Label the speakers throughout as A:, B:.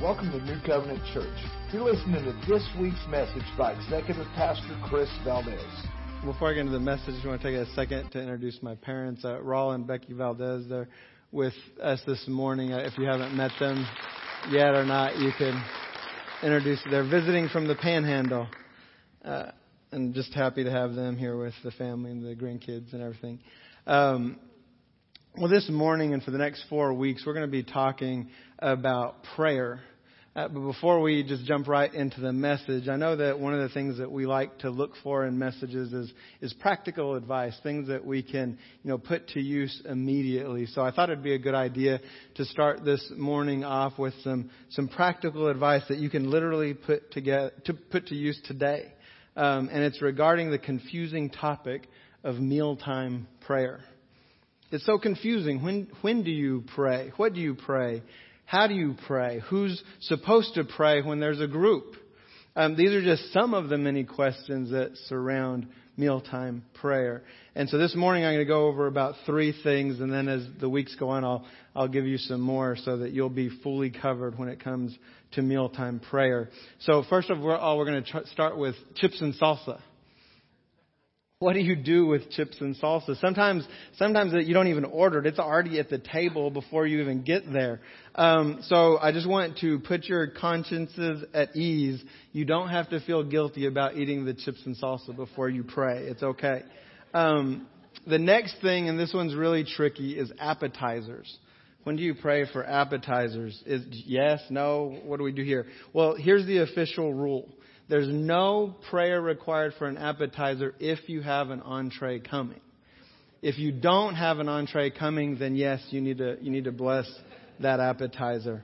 A: Welcome to New Covenant Church. You're listening to this week's message by Executive Pastor Chris Valdez.
B: Before I get into the message, I want to take a second to introduce my parents, uh, Raul and Becky Valdez. They're with us this morning. Uh, if you haven't met them yet or not, you can introduce. They're visiting from the Panhandle, uh, and just happy to have them here with the family and the grandkids and everything. Um, well, this morning and for the next four weeks, we're going to be talking about prayer. Uh, but before we just jump right into the message, I know that one of the things that we like to look for in messages is, is practical advice, things that we can, you know, put to use immediately. So I thought it'd be a good idea to start this morning off with some, some practical advice that you can literally put together, to put to use today. Um, and it's regarding the confusing topic of mealtime prayer. It's so confusing. When, when do you pray? What do you pray? How do you pray? Who's supposed to pray when there's a group? Um, these are just some of the many questions that surround mealtime prayer. And so this morning I'm going to go over about three things, and then as the weeks go on, I'll I'll give you some more so that you'll be fully covered when it comes to mealtime prayer. So first of all, we're going to tr- start with chips and salsa what do you do with chips and salsa? Sometimes, sometimes you don't even order it. It's already at the table before you even get there. Um, so I just want to put your consciences at ease. You don't have to feel guilty about eating the chips and salsa before you pray. It's okay. Um, the next thing, and this one's really tricky, is appetizers. When do you pray for appetizers? Is yes, no? What do we do here? Well, here's the official rule. There's no prayer required for an appetizer if you have an entree coming. If you don't have an entree coming, then yes, you need to, you need to bless that appetizer.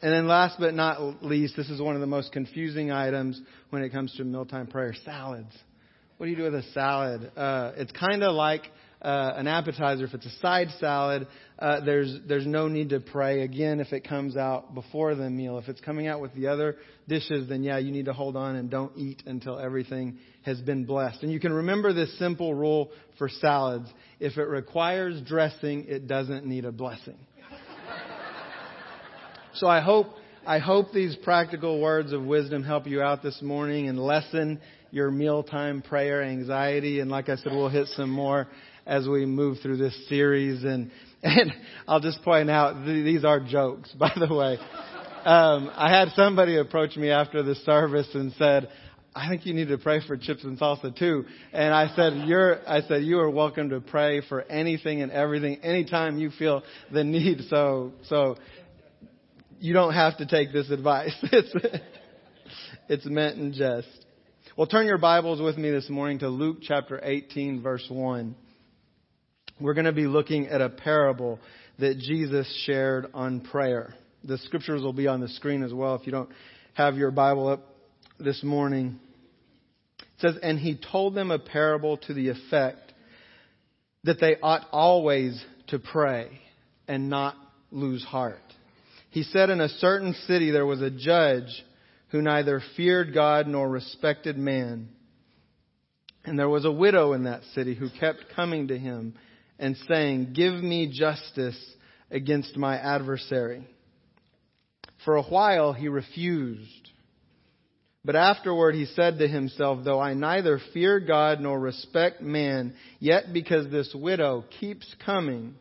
B: And then last but not least, this is one of the most confusing items when it comes to mealtime prayer, salads. What do you do with a salad? Uh, it's kind of like uh, an appetizer, if it's a side salad, uh, there's there's no need to pray again if it comes out before the meal. If it's coming out with the other dishes, then yeah, you need to hold on and don't eat until everything has been blessed. And you can remember this simple rule for salads: if it requires dressing, it doesn't need a blessing. so I hope I hope these practical words of wisdom help you out this morning and lessen your mealtime prayer anxiety. And like I said, we'll hit some more as we move through this series. And, and I'll just point out, these are jokes, by the way. Um, I had somebody approach me after the service and said, I think you need to pray for chips and salsa too. And I said, you're, I said, you are welcome to pray for anything and everything, anytime you feel the need. So, so you don't have to take this advice. It's, it's meant in jest. Well, turn your Bibles with me this morning to Luke chapter 18 verse 1 we're going to be looking at a parable that Jesus shared on prayer. The scriptures will be on the screen as well if you don't have your Bible up this morning. It says, And he told them a parable to the effect that they ought always to pray and not lose heart. He said, In a certain city there was a judge who neither feared God nor respected man. And there was a widow in that city who kept coming to him and saying, Give me justice against my adversary. For a while he refused. But afterward he said to himself, Though I neither fear God nor respect man, yet because this widow keeps coming,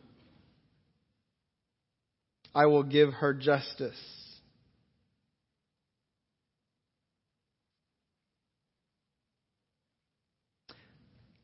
B: I will give her justice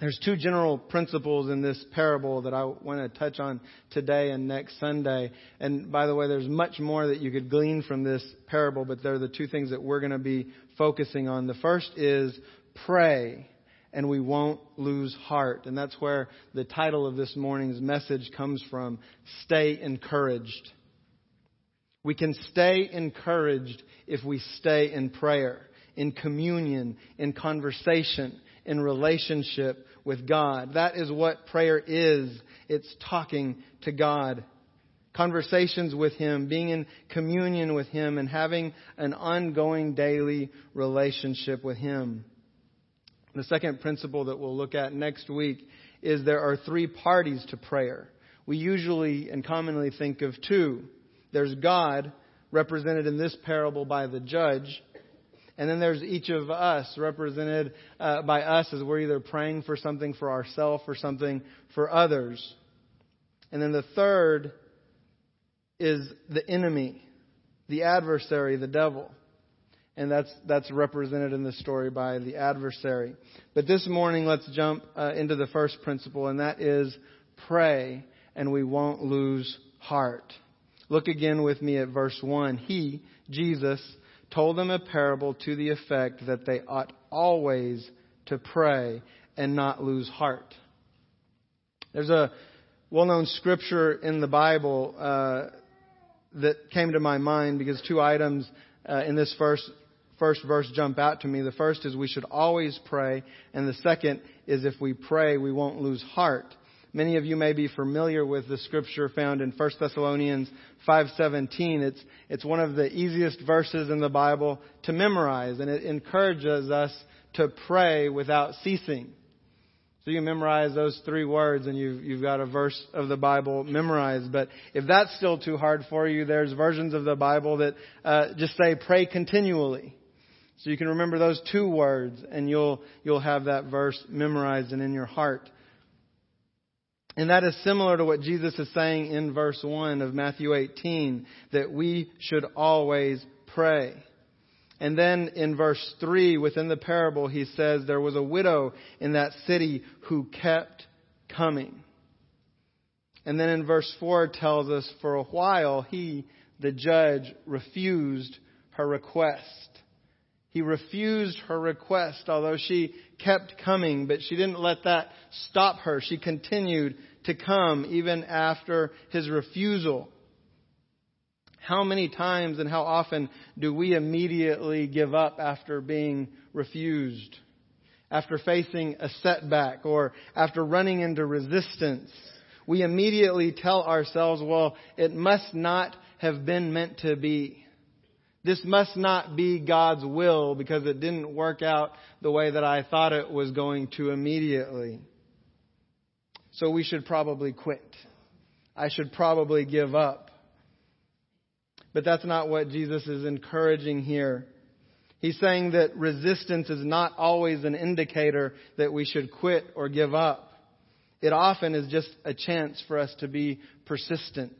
B: There's two general principles in this parable that I want to touch on today and next Sunday. And by the way, there's much more that you could glean from this parable, but they're the two things that we're going to be focusing on. The first is pray and we won't lose heart. And that's where the title of this morning's message comes from. Stay encouraged. We can stay encouraged if we stay in prayer, in communion, in conversation, in relationship with God. That is what prayer is. It's talking to God. Conversations with Him, being in communion with Him, and having an ongoing daily relationship with Him. The second principle that we'll look at next week is there are three parties to prayer. We usually and commonly think of two. There's God, represented in this parable by the judge, and then there's each of us, represented uh, by us as we're either praying for something for ourselves or something for others. And then the third is the enemy, the adversary, the devil. And that's, that's represented in the story by the adversary. But this morning, let's jump uh, into the first principle, and that is pray and we won't lose heart. Look again with me at verse 1. He, Jesus, told them a parable to the effect that they ought always to pray and not lose heart. There's a well known scripture in the Bible uh, that came to my mind because two items uh, in this first, first verse jump out to me. The first is we should always pray, and the second is if we pray, we won't lose heart. Many of you may be familiar with the scripture found in 1 Thessalonians 5:17. It's it's one of the easiest verses in the Bible to memorize and it encourages us to pray without ceasing. So you memorize those three words and you've, you've got a verse of the Bible memorized. But if that's still too hard for you, there's versions of the Bible that uh, just say pray continually. So you can remember those two words and you'll, you'll have that verse memorized and in your heart. And that is similar to what Jesus is saying in verse 1 of Matthew 18, that we should always pray. And then in verse 3, within the parable, he says there was a widow in that city who kept coming. And then in verse 4 tells us for a while he, the judge, refused her request. He refused her request, although she kept coming, but she didn't let that stop her. She continued to come even after his refusal. How many times and how often do we immediately give up after being refused? After facing a setback or after running into resistance? We immediately tell ourselves, well, it must not have been meant to be. This must not be God's will because it didn't work out the way that I thought it was going to immediately. So we should probably quit. I should probably give up. But that's not what Jesus is encouraging here. He's saying that resistance is not always an indicator that we should quit or give up. It often is just a chance for us to be persistent.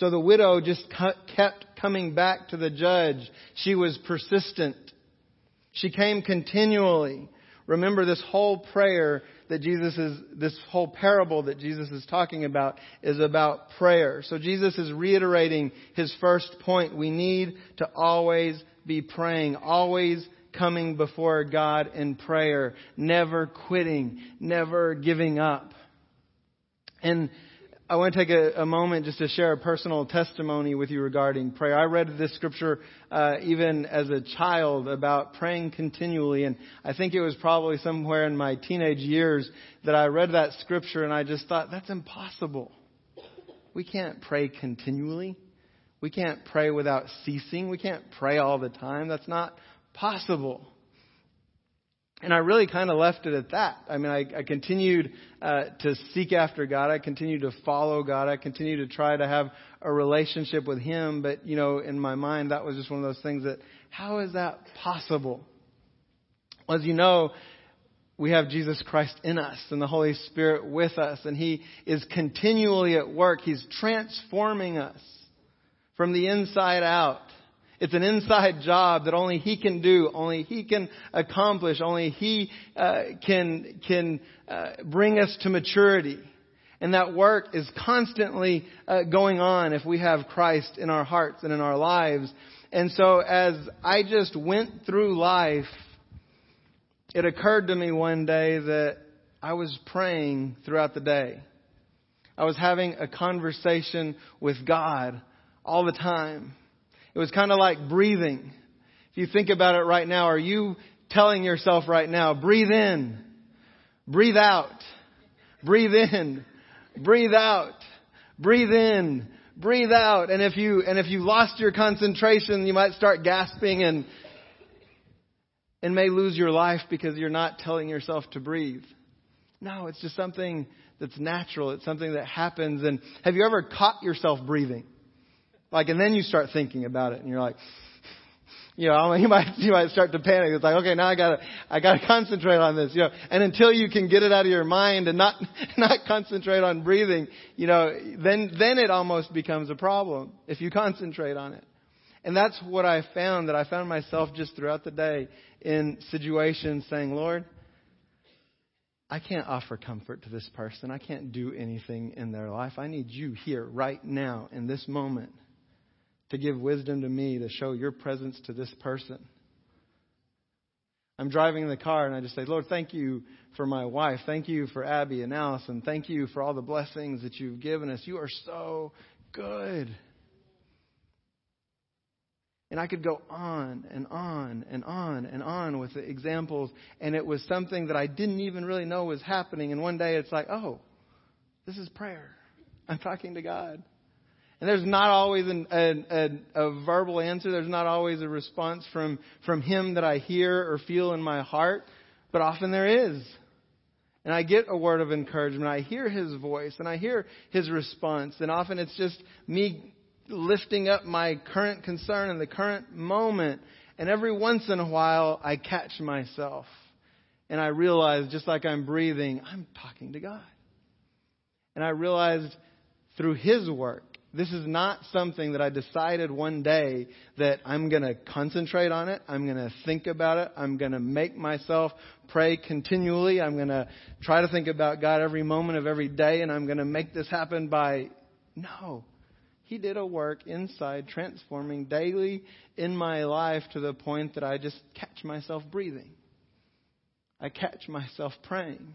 B: So the widow just kept coming back to the judge. She was persistent. She came continually. Remember this whole prayer that Jesus is, this whole parable that Jesus is talking about is about prayer. So Jesus is reiterating his first point. We need to always be praying, always coming before God in prayer, never quitting, never giving up. And I want to take a, a, moment just to share a personal testimony with you regarding prayer. I read this scripture uh, even as a child about praying continually, and I think it was probably somewhere in my teenage years that I read that scripture and I just thought, that's impossible. We can't pray continually. We can't pray without ceasing. We can't pray all the time. That's not possible and I really kind of left it at that. I mean, I, I continued uh, to seek after God. I continued to follow God. I continued to try to have a relationship with Him. But, you know, in my mind, that was just one of those things that, how is that possible? Well, as you know, we have Jesus Christ in us and the Holy Spirit with us, and He is continually at work. He's transforming us from the inside out. It's an inside job that only He can do, only He can accomplish, only He uh, can can uh, bring us to maturity. And that work is constantly uh, going on if we have Christ in our hearts and in our lives. And so as I just went through life, it occurred to me one day that I was praying throughout the day. I was having a conversation with God all the time. It was kind of like breathing. If you think about it right now, are you telling yourself right now, breathe in, breathe out, breathe in, breathe out, breathe in, breathe out. And if you, and if you lost your concentration, you might start gasping and, and may lose your life because you're not telling yourself to breathe. No, it's just something that's natural. It's something that happens. And have you ever caught yourself breathing? Like, and then you start thinking about it and you're like, you know, you might, you might start to panic. It's like, okay, now I gotta, I gotta concentrate on this, you know, and until you can get it out of your mind and not, not concentrate on breathing, you know, then, then it almost becomes a problem if you concentrate on it. And that's what I found that I found myself just throughout the day in situations saying, Lord, I can't offer comfort to this person. I can't do anything in their life. I need you here right now in this moment to give wisdom to me to show your presence to this person. I'm driving in the car and I just say, Lord, thank you for my wife. Thank you for Abby and Allison. Thank you for all the blessings that you've given us. You are so good. And I could go on and on and on and on with the examples. And it was something that I didn't even really know was happening. And one day it's like, oh, this is prayer. I'm talking to God. And there's not always an, a, a, verbal answer. There's not always a response from, from Him that I hear or feel in my heart. But often there is. And I get a word of encouragement. I hear His voice and I hear His response. And often it's just me lifting up my current concern in the current moment. And every once in a while, I catch myself. And I realize, just like I'm breathing, I'm talking to God. And I realized through His work, this is not something that I decided one day that I'm going to concentrate on it. I'm going to think about it. I'm going to make myself pray continually. I'm going to try to think about God every moment of every day, and I'm going to make this happen by. No. He did a work inside, transforming daily in my life to the point that I just catch myself breathing. I catch myself praying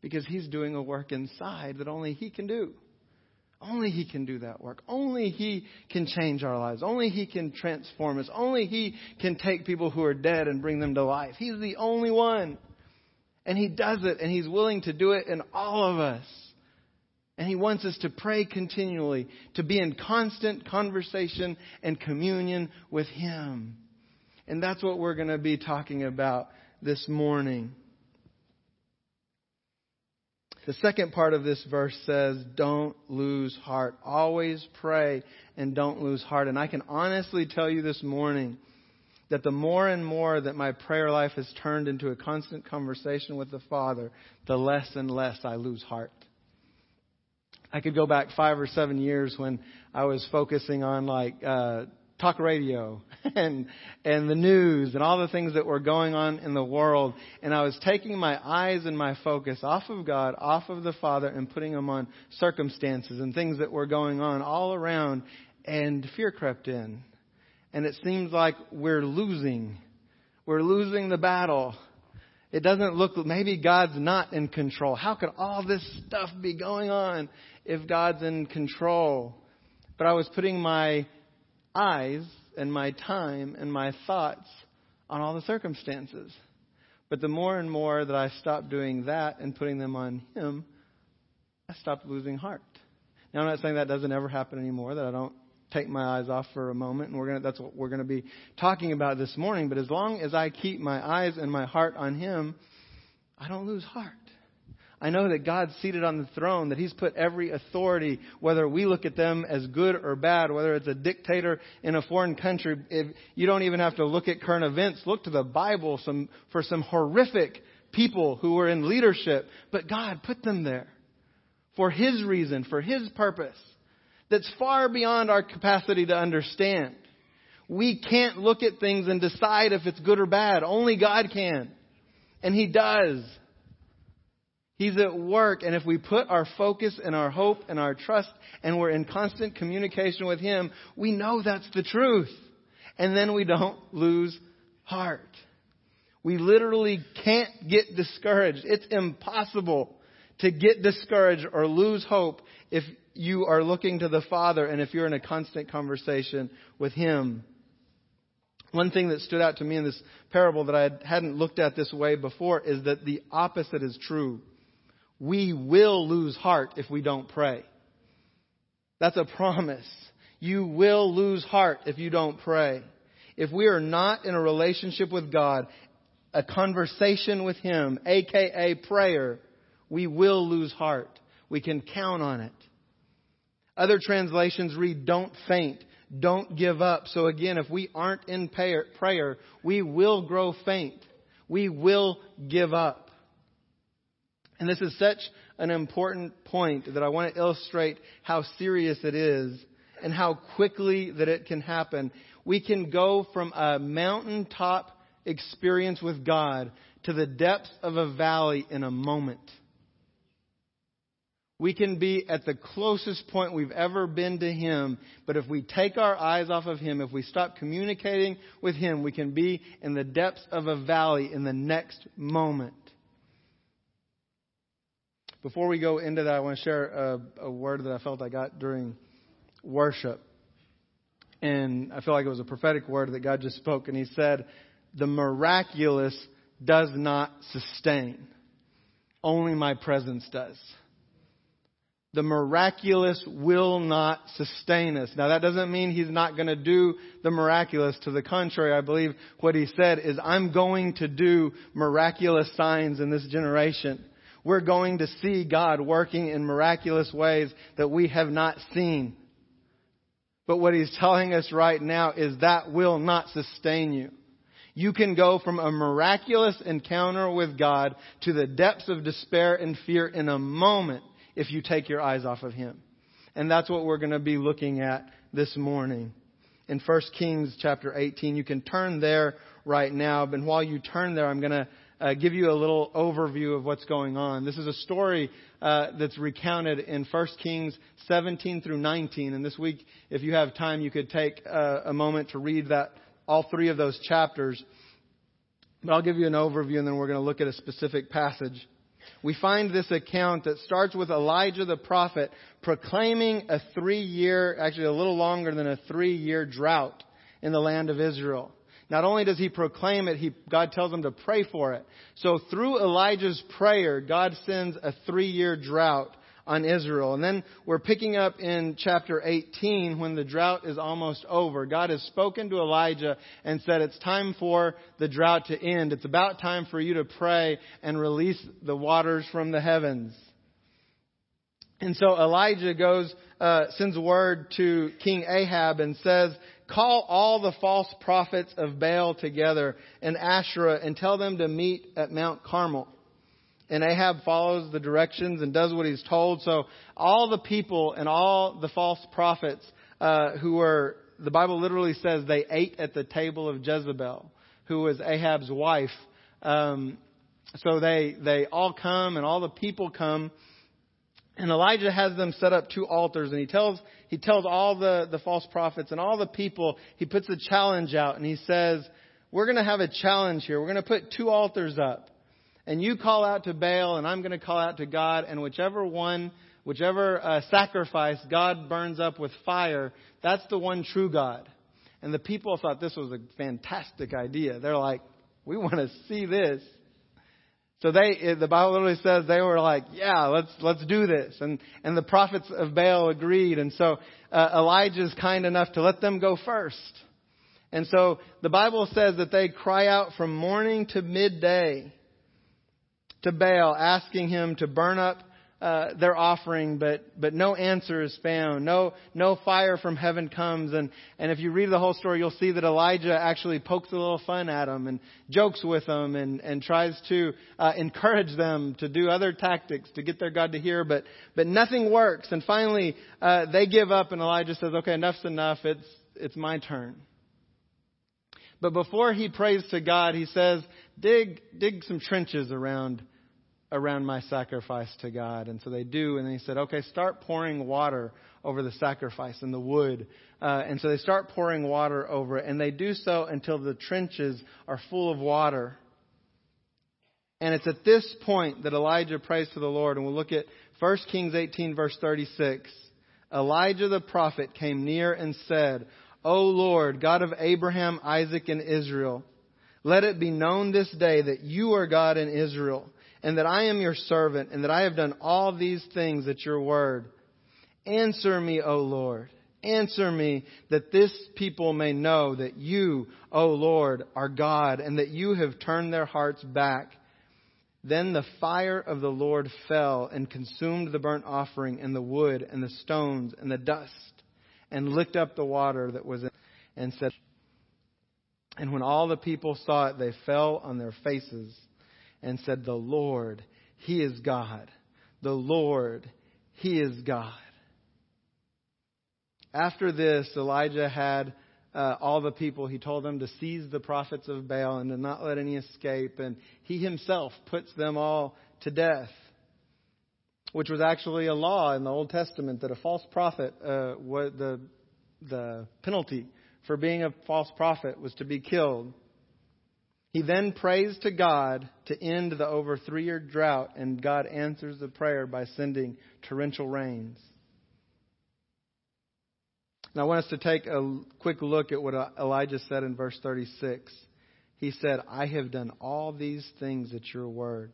B: because He's doing a work inside that only He can do. Only He can do that work. Only He can change our lives. Only He can transform us. Only He can take people who are dead and bring them to life. He's the only one. And He does it, and He's willing to do it in all of us. And He wants us to pray continually, to be in constant conversation and communion with Him. And that's what we're going to be talking about this morning. The second part of this verse says, Don't lose heart. Always pray and don't lose heart. And I can honestly tell you this morning that the more and more that my prayer life has turned into a constant conversation with the Father, the less and less I lose heart. I could go back five or seven years when I was focusing on like uh, talk radio and and the news and all the things that were going on in the world, and I was taking my eyes and my focus off of God, off of the Father, and putting them on circumstances and things that were going on all around, and fear crept in, and it seems like we're losing, we're losing the battle. It doesn't look, maybe God's not in control. How could all this stuff be going on? if God's in control. But I was putting my eyes and my time and my thoughts on all the circumstances. But the more and more that I stopped doing that and putting them on Him, I stopped losing heart. Now, I'm not saying that doesn't ever happen anymore, that I don't take my eyes off for a moment, and we're gonna, that's what we're going to be talking about this morning. But as long as I keep my eyes and my heart on Him, I don't lose heart. I know that God's seated on the throne, that He's put every authority, whether we look at them as good or bad, whether it's a dictator in a foreign country. If you don't even have to look at current events. Look to the Bible some, for some horrific people who were in leadership. But God put them there for His reason, for His purpose, that's far beyond our capacity to understand. We can't look at things and decide if it's good or bad. Only God can. And He does. He's at work, and if we put our focus and our hope and our trust and we're in constant communication with Him, we know that's the truth. And then we don't lose heart. We literally can't get discouraged. It's impossible to get discouraged or lose hope if you are looking to the Father and if you're in a constant conversation with Him. One thing that stood out to me in this parable that I hadn't looked at this way before is that the opposite is true. We will lose heart if we don't pray. That's a promise. You will lose heart if you don't pray. If we are not in a relationship with God, a conversation with Him, aka prayer, we will lose heart. We can count on it. Other translations read, don't faint, don't give up. So again, if we aren't in prayer, we will grow faint. We will give up. And this is such an important point that I want to illustrate how serious it is and how quickly that it can happen. We can go from a mountaintop experience with God to the depths of a valley in a moment. We can be at the closest point we've ever been to Him, but if we take our eyes off of Him, if we stop communicating with Him, we can be in the depths of a valley in the next moment. Before we go into that, I want to share a, a word that I felt I got during worship. And I feel like it was a prophetic word that God just spoke, and He said, The miraculous does not sustain, only my presence does the miraculous will not sustain us. Now that doesn't mean he's not going to do the miraculous. To the contrary, I believe what he said is, I'm going to do miraculous signs in this generation. We're going to see God working in miraculous ways that we have not seen. But what he's telling us right now is that will not sustain you. You can go from a miraculous encounter with God to the depths of despair and fear in a moment if you take your eyes off of Him. And that's what we're going to be looking at this morning. In 1 Kings chapter 18, you can turn there right now, but while you turn there, I'm going to uh, give you a little overview of what's going on. This is a story uh, that's recounted in 1 Kings 17 through 19. And this week, if you have time, you could take uh, a moment to read that all three of those chapters. But I'll give you an overview, and then we're going to look at a specific passage we find this account that starts with Elijah the prophet proclaiming a three year, actually a little longer than a three year drought in the land of Israel. Not only does he proclaim it, he, God tells him to pray for it. So through Elijah's prayer, God sends a three year drought on Israel. And then we're picking up in chapter 18 when the drought is almost over. God has spoken to Elijah and said, It's time for the drought to end. It's about time for you to pray and release the waters from the heavens. And so Elijah goes, uh, sends word to King Ahab and says, Call all the false prophets of Baal together and Asherah and tell them to meet at Mount Carmel and Ahab follows the directions and does what he's told. So all the people and all the false prophets uh, who were, the Bible literally says they ate at the table of Jezebel, who was Ahab's wife. Um, so they they all come and all the people come, and Elijah has them set up two altars, and he tells he tells all the the false prophets and all the people he puts a challenge out, and he says, "We're going to have a challenge here. We're going to put two altars up." and you call out to Baal, and I'm going to call out to God, and whichever one, whichever uh, sacrifice God burns up with fire, that's the one true God. And the people thought this was a fantastic idea. They're like, we want to see this. So they, the Bible literally says they were like, yeah, let's, let's do this. And, and the prophets of Baal agreed. And so, uh, Elijah's kind enough to let them go first. And so the Bible says that they cry out from morning to midday to Baal, asking him to burn up uh, their offering, but but no answer is found. No no fire from heaven comes, and and if you read the whole story, you'll see that Elijah actually pokes a little fun at them and jokes with them and and tries to uh, encourage them to do other tactics to get their God to hear, but but nothing works. And finally, uh, they give up, and Elijah says, "Okay, enough's enough. It's it's my turn." But before he prays to God, he says, dig, dig some trenches around, around my sacrifice to God. And so they do. And then he said, okay, start pouring water over the sacrifice and the wood. Uh, and so they start pouring water over it. And they do so until the trenches are full of water. And it's at this point that Elijah prays to the Lord. And we'll look at 1 Kings 18, verse 36. Elijah the prophet came near and said, O Lord, God of Abraham, Isaac, and Israel, let it be known this day that you are God in Israel, and that I am your servant, and that I have done all these things at your word. Answer me, O Lord. Answer me that this people may know that you, O Lord, are God, and that you have turned their hearts back. Then the fire of the Lord fell and consumed the burnt offering and the wood and the stones and the dust and licked up the water that was in and said, and when all the people saw it, they fell on their faces and said, The Lord, He is God. The Lord, He is God. After this, Elijah had uh, all the people, he told them to seize the prophets of Baal and to not let any escape. And he himself puts them all to death, which was actually a law in the Old Testament that a false prophet, uh, the, the penalty for being a false prophet was to be killed. He then prays to God to end the over three year drought, and God answers the prayer by sending torrential rains. Now, I want us to take a quick look at what Elijah said in verse 36. He said, I have done all these things at your word.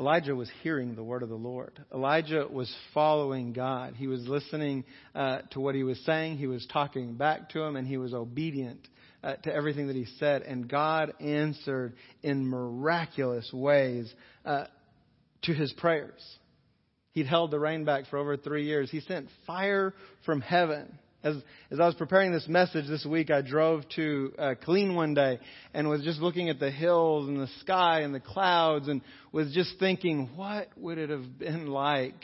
B: Elijah was hearing the word of the Lord. Elijah was following God. He was listening uh, to what he was saying. He was talking back to him, and he was obedient uh, to everything that he said. And God answered in miraculous ways uh, to his prayers. He'd held the rain back for over three years. He sent fire from heaven. As, as I was preparing this message this week, I drove to uh, Killeen one day and was just looking at the hills and the sky and the clouds and was just thinking, what would it have been like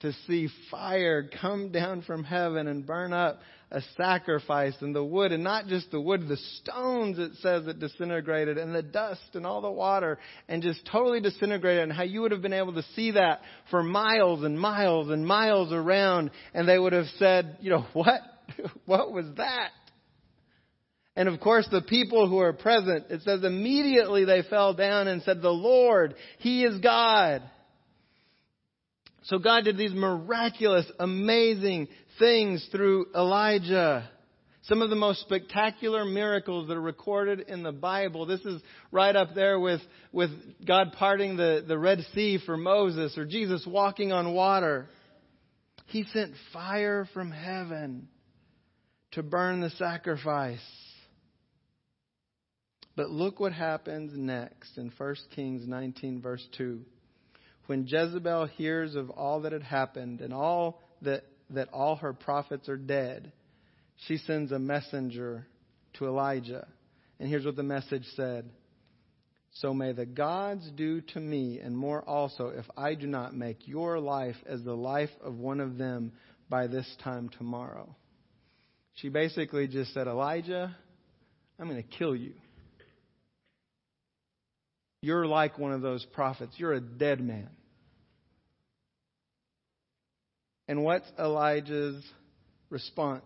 B: to see fire come down from heaven and burn up a sacrifice and the wood, and not just the wood, the stones, it says it disintegrated, and the dust and all the water, and just totally disintegrated, and how you would have been able to see that for miles and miles and miles around, and they would have said, you know, what? what was that? And of course, the people who are present, it says immediately they fell down and said, The Lord, He is God. So God did these miraculous, amazing things through Elijah. Some of the most spectacular miracles that are recorded in the Bible. This is right up there with, with God parting the, the Red Sea for Moses or Jesus walking on water. He sent fire from heaven to burn the sacrifice. But look what happens next in 1 Kings 19, verse 2. When Jezebel hears of all that had happened and all that that all her prophets are dead, she sends a messenger to Elijah. And here's what the message said So may the gods do to me, and more also, if I do not make your life as the life of one of them by this time tomorrow. She basically just said, Elijah, I'm going to kill you. You're like one of those prophets. You're a dead man. And what's Elijah's response?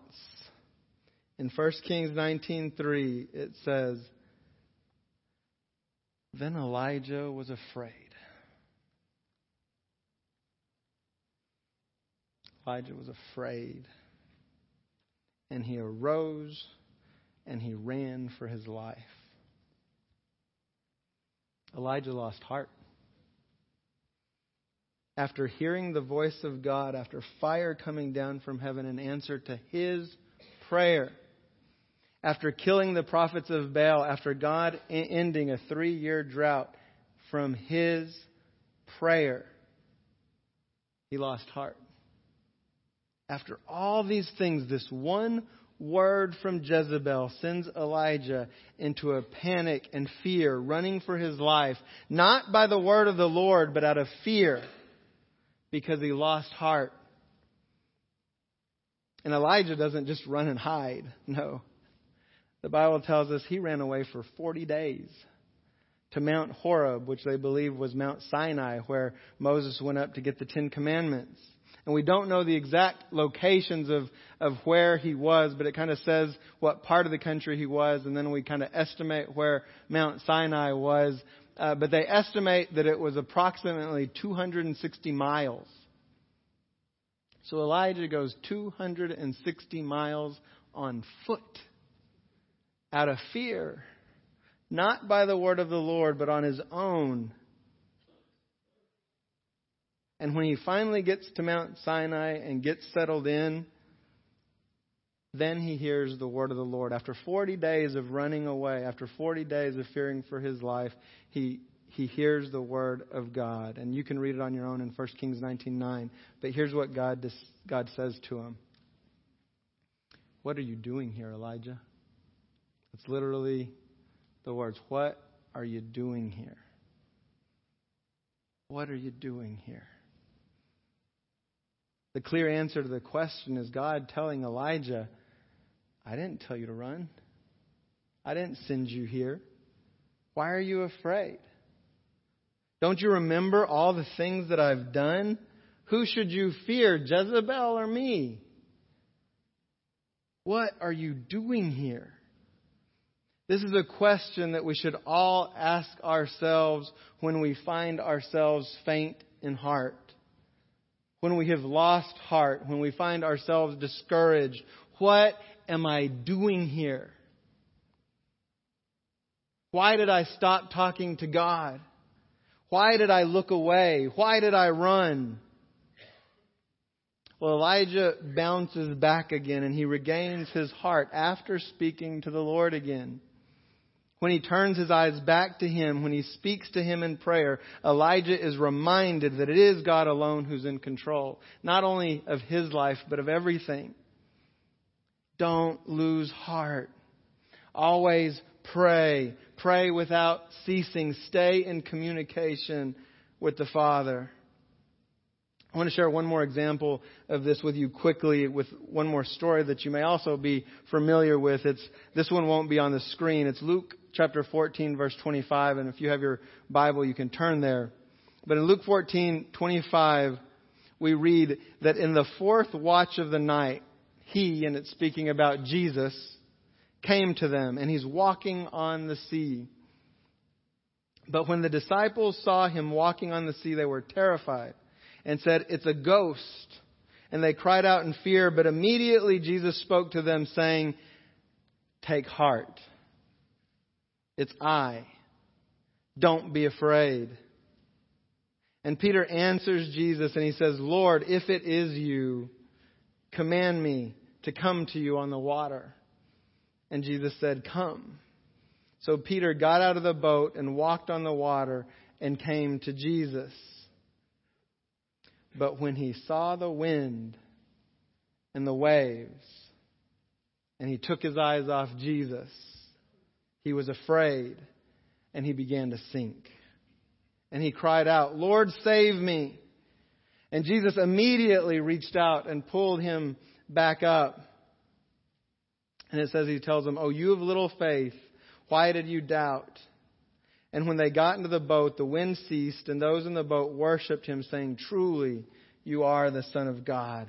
B: In 1 Kings 19:3 it says, "Then Elijah was afraid." Elijah was afraid. And he arose and he ran for his life. Elijah lost heart after hearing the voice of God, after fire coming down from heaven in answer to his prayer, after killing the prophets of Baal, after God ending a three year drought from his prayer, he lost heart. After all these things, this one word from Jezebel sends Elijah into a panic and fear, running for his life, not by the word of the Lord, but out of fear because he lost heart. And Elijah doesn't just run and hide. No. The Bible tells us he ran away for 40 days to Mount Horeb, which they believe was Mount Sinai, where Moses went up to get the Ten Commandments. And we don't know the exact locations of, of where he was, but it kind of says what part of the country he was, and then we kind of estimate where Mount Sinai was uh, but they estimate that it was approximately 260 miles So Elijah goes 260 miles on foot out of fear, not by the word of the Lord, but on his own. And when he finally gets to Mount Sinai and gets settled in, then he hears the word of the Lord. After 40 days of running away, after 40 days of fearing for his life, he, he hears the word of God. And you can read it on your own in 1 Kings 19.9. But here's what God, God says to him. What are you doing here, Elijah? It's literally the words, What are you doing here? What are you doing here? The clear answer to the question is God telling Elijah, I didn't tell you to run. I didn't send you here. Why are you afraid? Don't you remember all the things that I've done? Who should you fear, Jezebel or me? What are you doing here? This is a question that we should all ask ourselves when we find ourselves faint in heart, when we have lost heart, when we find ourselves discouraged. What am I doing here? Why did I stop talking to God? Why did I look away? Why did I run? Well, Elijah bounces back again and he regains his heart after speaking to the Lord again. When he turns his eyes back to him, when he speaks to him in prayer, Elijah is reminded that it is God alone who's in control, not only of his life, but of everything. Don't lose heart. Always pray. Pray without ceasing. Stay in communication with the Father. I want to share one more example of this with you quickly with one more story that you may also be familiar with. It's, this one won't be on the screen. It's Luke chapter 14 verse 25. And if you have your Bible, you can turn there. But in Luke 14, 25, we read that in the fourth watch of the night, he, and it's speaking about Jesus, came to them, and he's walking on the sea. But when the disciples saw him walking on the sea, they were terrified and said, It's a ghost. And they cried out in fear, but immediately Jesus spoke to them, saying, Take heart. It's I. Don't be afraid. And Peter answers Jesus and he says, Lord, if it is you, command me to come to you on the water. And Jesus said, Come. So Peter got out of the boat and walked on the water and came to Jesus. But when he saw the wind and the waves, and he took his eyes off Jesus, he was afraid and he began to sink. And he cried out, Lord, save me. And Jesus immediately reached out and pulled him back up. And it says he tells them, Oh, you of little faith, why did you doubt? And when they got into the boat, the wind ceased, and those in the boat worshipped him, saying, Truly, you are the Son of God.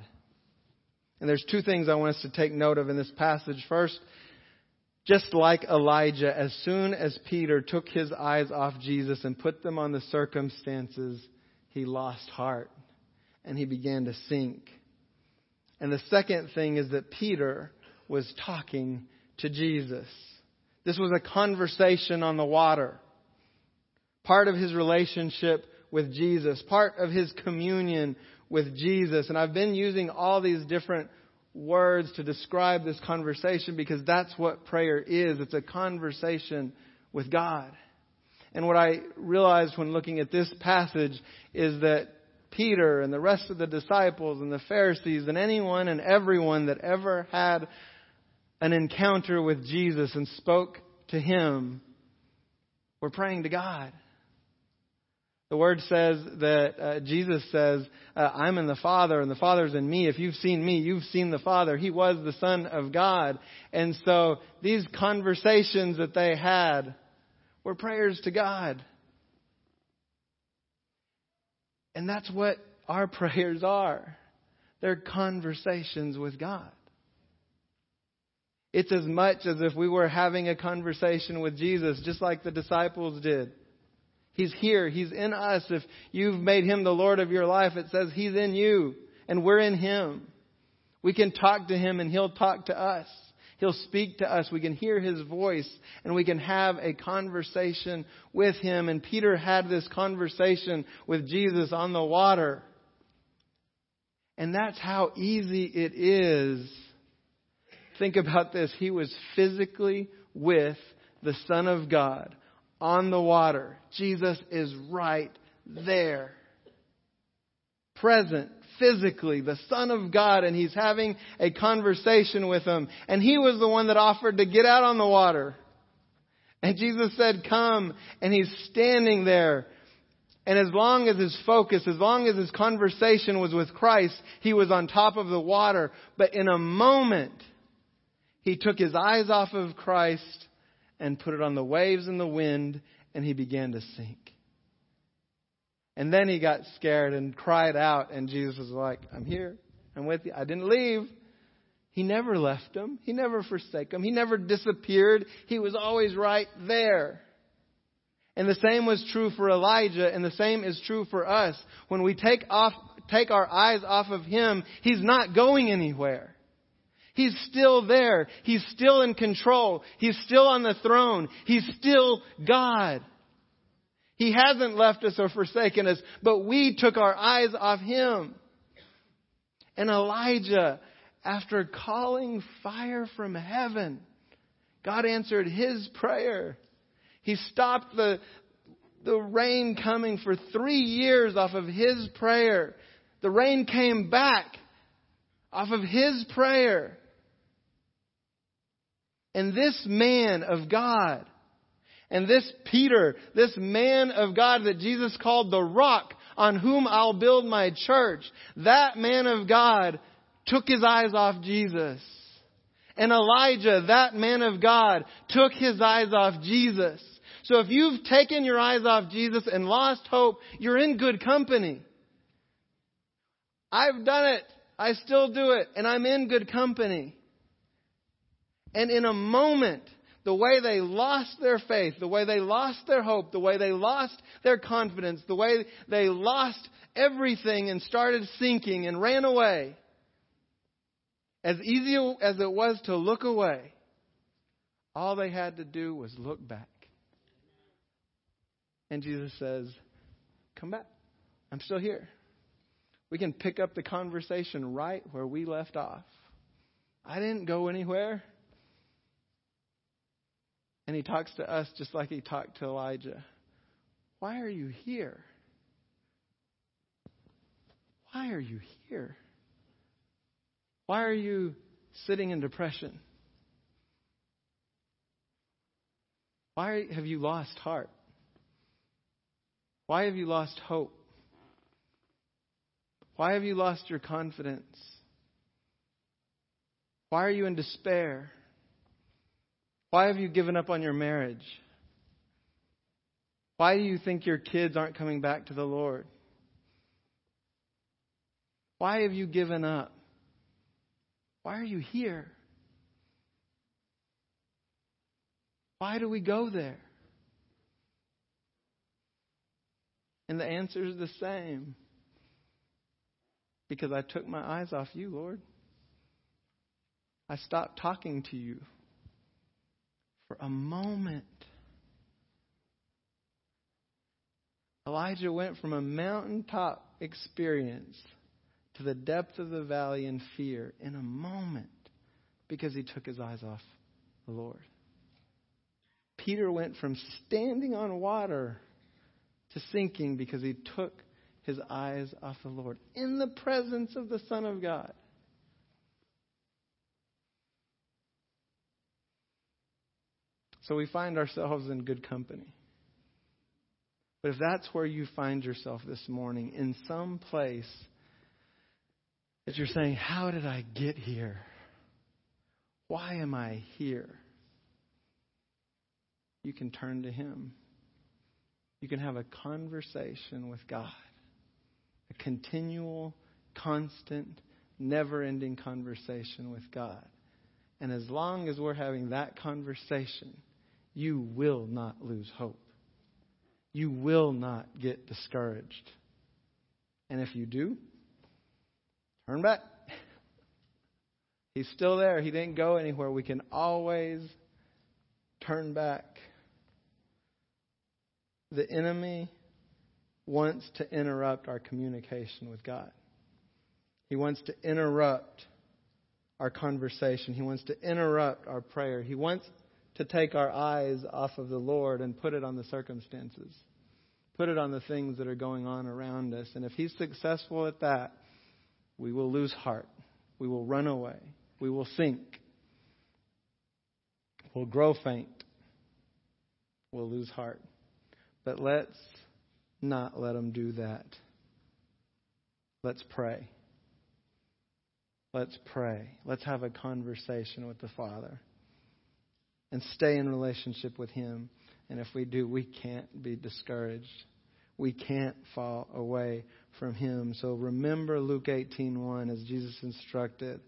B: And there's two things I want us to take note of in this passage. First, just like Elijah, as soon as Peter took his eyes off Jesus and put them on the circumstances, he lost heart and he began to sink. And the second thing is that Peter was talking to Jesus. This was a conversation on the water. Part of his relationship with Jesus, part of his communion with Jesus. And I've been using all these different words to describe this conversation because that's what prayer is. It's a conversation with God. And what I realized when looking at this passage is that Peter and the rest of the disciples and the Pharisees and anyone and everyone that ever had an encounter with Jesus and spoke to him were praying to God. The word says that uh, Jesus says, uh, I'm in the Father and the Father's in me. If you've seen me, you've seen the Father. He was the Son of God. And so these conversations that they had were prayers to God. And that's what our prayers are. They're conversations with God. It's as much as if we were having a conversation with Jesus, just like the disciples did. He's here. He's in us. If you've made him the Lord of your life, it says he's in you. and we're in Him. We can talk to Him and He'll talk to us. He'll speak to us. We can hear His voice and we can have a conversation with Him. And Peter had this conversation with Jesus on the water. And that's how easy it is. Think about this. He was physically with the Son of God on the water. Jesus is right there. Present, physically, the Son of God, and he's having a conversation with him. And he was the one that offered to get out on the water. And Jesus said, Come. And he's standing there. And as long as his focus, as long as his conversation was with Christ, he was on top of the water. But in a moment, he took his eyes off of Christ and put it on the waves and the wind, and he began to sink. And then he got scared and cried out, and Jesus was like, I'm here. I'm with you. I didn't leave. He never left him. He never forsake him. He never disappeared. He was always right there. And the same was true for Elijah, and the same is true for us. When we take off, take our eyes off of him, he's not going anywhere. He's still there. He's still in control. He's still on the throne. He's still God. He hasn't left us or forsaken us, but we took our eyes off Him. And Elijah, after calling fire from heaven, God answered his prayer. He stopped the, the rain coming for three years off of his prayer. The rain came back off of his prayer. And this man of God, and this Peter, this man of God that Jesus called the rock on whom I'll build my church, that man of God took his eyes off Jesus. And Elijah, that man of God, took his eyes off Jesus. So if you've taken your eyes off Jesus and lost hope, you're in good company. I've done it. I still do it. And I'm in good company. And in a moment, the way they lost their faith, the way they lost their hope, the way they lost their confidence, the way they lost everything and started sinking and ran away, as easy as it was to look away, all they had to do was look back. And Jesus says, Come back. I'm still here. We can pick up the conversation right where we left off. I didn't go anywhere. And he talks to us just like he talked to Elijah. Why are you here? Why are you here? Why are you sitting in depression? Why have you lost heart? Why have you lost hope? Why have you lost your confidence? Why are you in despair? Why have you given up on your marriage? Why do you think your kids aren't coming back to the Lord? Why have you given up? Why are you here? Why do we go there? And the answer is the same. Because I took my eyes off you, Lord. I stopped talking to you for a moment. Elijah went from a mountaintop experience to the depth of the valley in fear in a moment because he took his eyes off the Lord. Peter went from standing on water to sinking because he took his eyes off the Lord in the presence of the Son of God. So we find ourselves in good company. But if that's where you find yourself this morning, in some place that you're saying, How did I get here? Why am I here? You can turn to Him. You can have a conversation with God, a continual, constant, never ending conversation with God. And as long as we're having that conversation, you will not lose hope. You will not get discouraged. And if you do, Turn back. He's still there. He didn't go anywhere. We can always turn back. The enemy wants to interrupt our communication with God. He wants to interrupt our conversation. He wants to interrupt our prayer. He wants to take our eyes off of the Lord and put it on the circumstances, put it on the things that are going on around us. And if He's successful at that, we will lose heart. We will run away. We will sink. We'll grow faint. We'll lose heart. But let's not let Him do that. Let's pray. Let's pray. Let's have a conversation with the Father and stay in relationship with Him. And if we do, we can't be discouraged. We can't fall away from Him. So remember Luke 18:1 as Jesus instructed.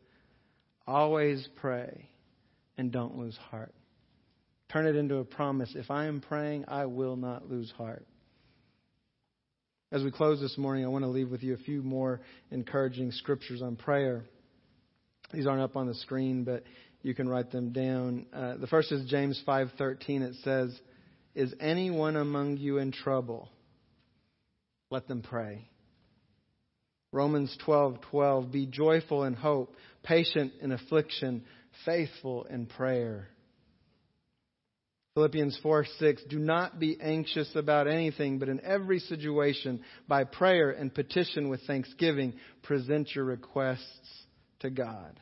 B: Always pray and don't lose heart. Turn it into a promise. If I am praying, I will not lose heart. As we close this morning, I want to leave with you a few more encouraging scriptures on prayer. These aren't up on the screen, but you can write them down. Uh, the first is James 5:13. It says, "Is anyone among you in trouble? Let them pray." Romans 12:12, "Be joyful in hope, patient in affliction, faithful in prayer." Philippians 4 6, do not be anxious about anything, but in every situation, by prayer and petition with thanksgiving, present your requests to God.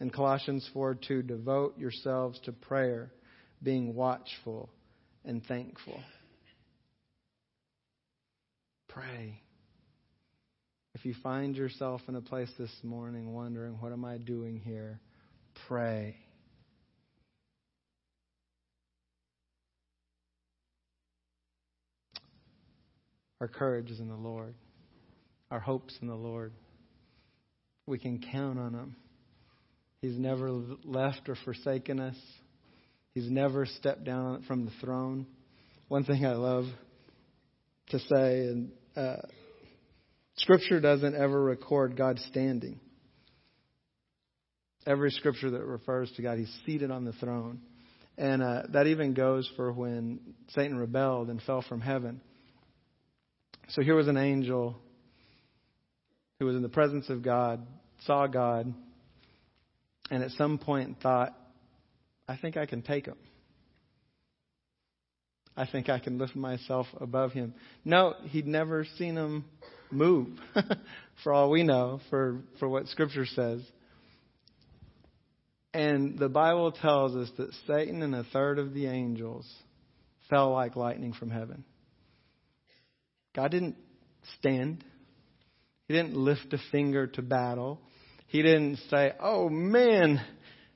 B: In Colossians 4 2, devote yourselves to prayer, being watchful and thankful. Pray. If you find yourself in a place this morning wondering, what am I doing here? Pray. Our courage is in the Lord. Our hope's in the Lord. We can count on Him. He's never left or forsaken us. He's never stepped down from the throne. One thing I love to say, and uh, Scripture doesn't ever record God standing. Every scripture that refers to God, He's seated on the throne. And uh, that even goes for when Satan rebelled and fell from heaven. So here was an angel who was in the presence of God, saw God, and at some point thought, I think I can take him. I think I can lift myself above him. No, he'd never seen him move, for all we know, for, for what Scripture says. And the Bible tells us that Satan and a third of the angels fell like lightning from heaven. God didn't stand. He didn't lift a finger to battle. He didn't say, "Oh man,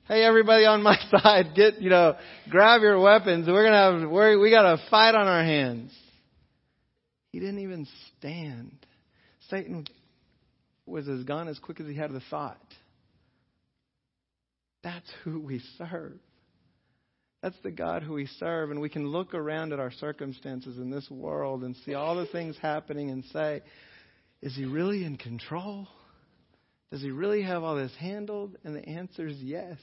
B: hey everybody on my side, get you know, grab your weapons. We're gonna have we're, we got a fight on our hands." He didn't even stand. Satan was as gone as quick as he had the thought. That's who we serve. That's the God who we serve. And we can look around at our circumstances in this world and see all the things happening and say, is he really in control? Does he really have all this handled? And the answer is yes.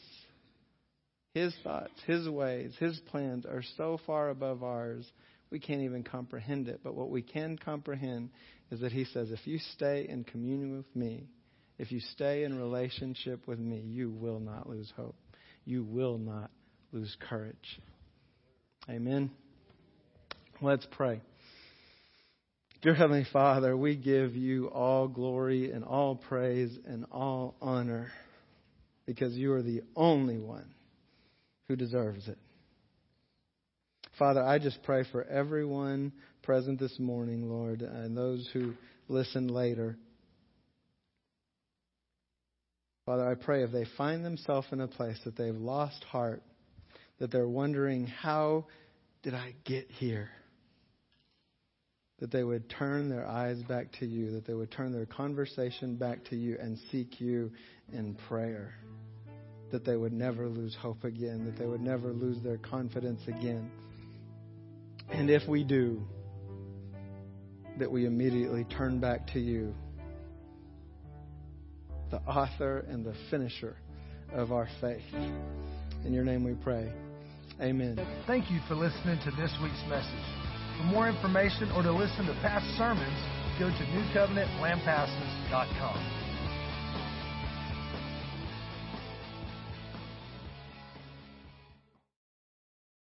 B: His thoughts, his ways, his plans are so far above ours, we can't even comprehend it. But what we can comprehend is that he says, if you stay in communion with me, if you stay in relationship with me, you will not lose hope. You will not lose courage. Amen. Let's pray. Dear Heavenly Father, we give you all glory and all praise and all honor because you are the only one who deserves it. Father, I just pray for everyone present this morning, Lord, and those who listen later. Father, I pray if they find themselves in a place that they've lost heart, that they're wondering, how did I get here? That they would turn their eyes back to you, that they would turn their conversation back to you and seek you in prayer. That they would never lose hope again, that they would never lose their confidence again. And if we do, that we immediately turn back to you the author and the finisher of our faith. In your name we pray. Amen.
A: Thank you for listening to this week's message. For more information or to listen to past sermons, go to newcovenantlampasas.com.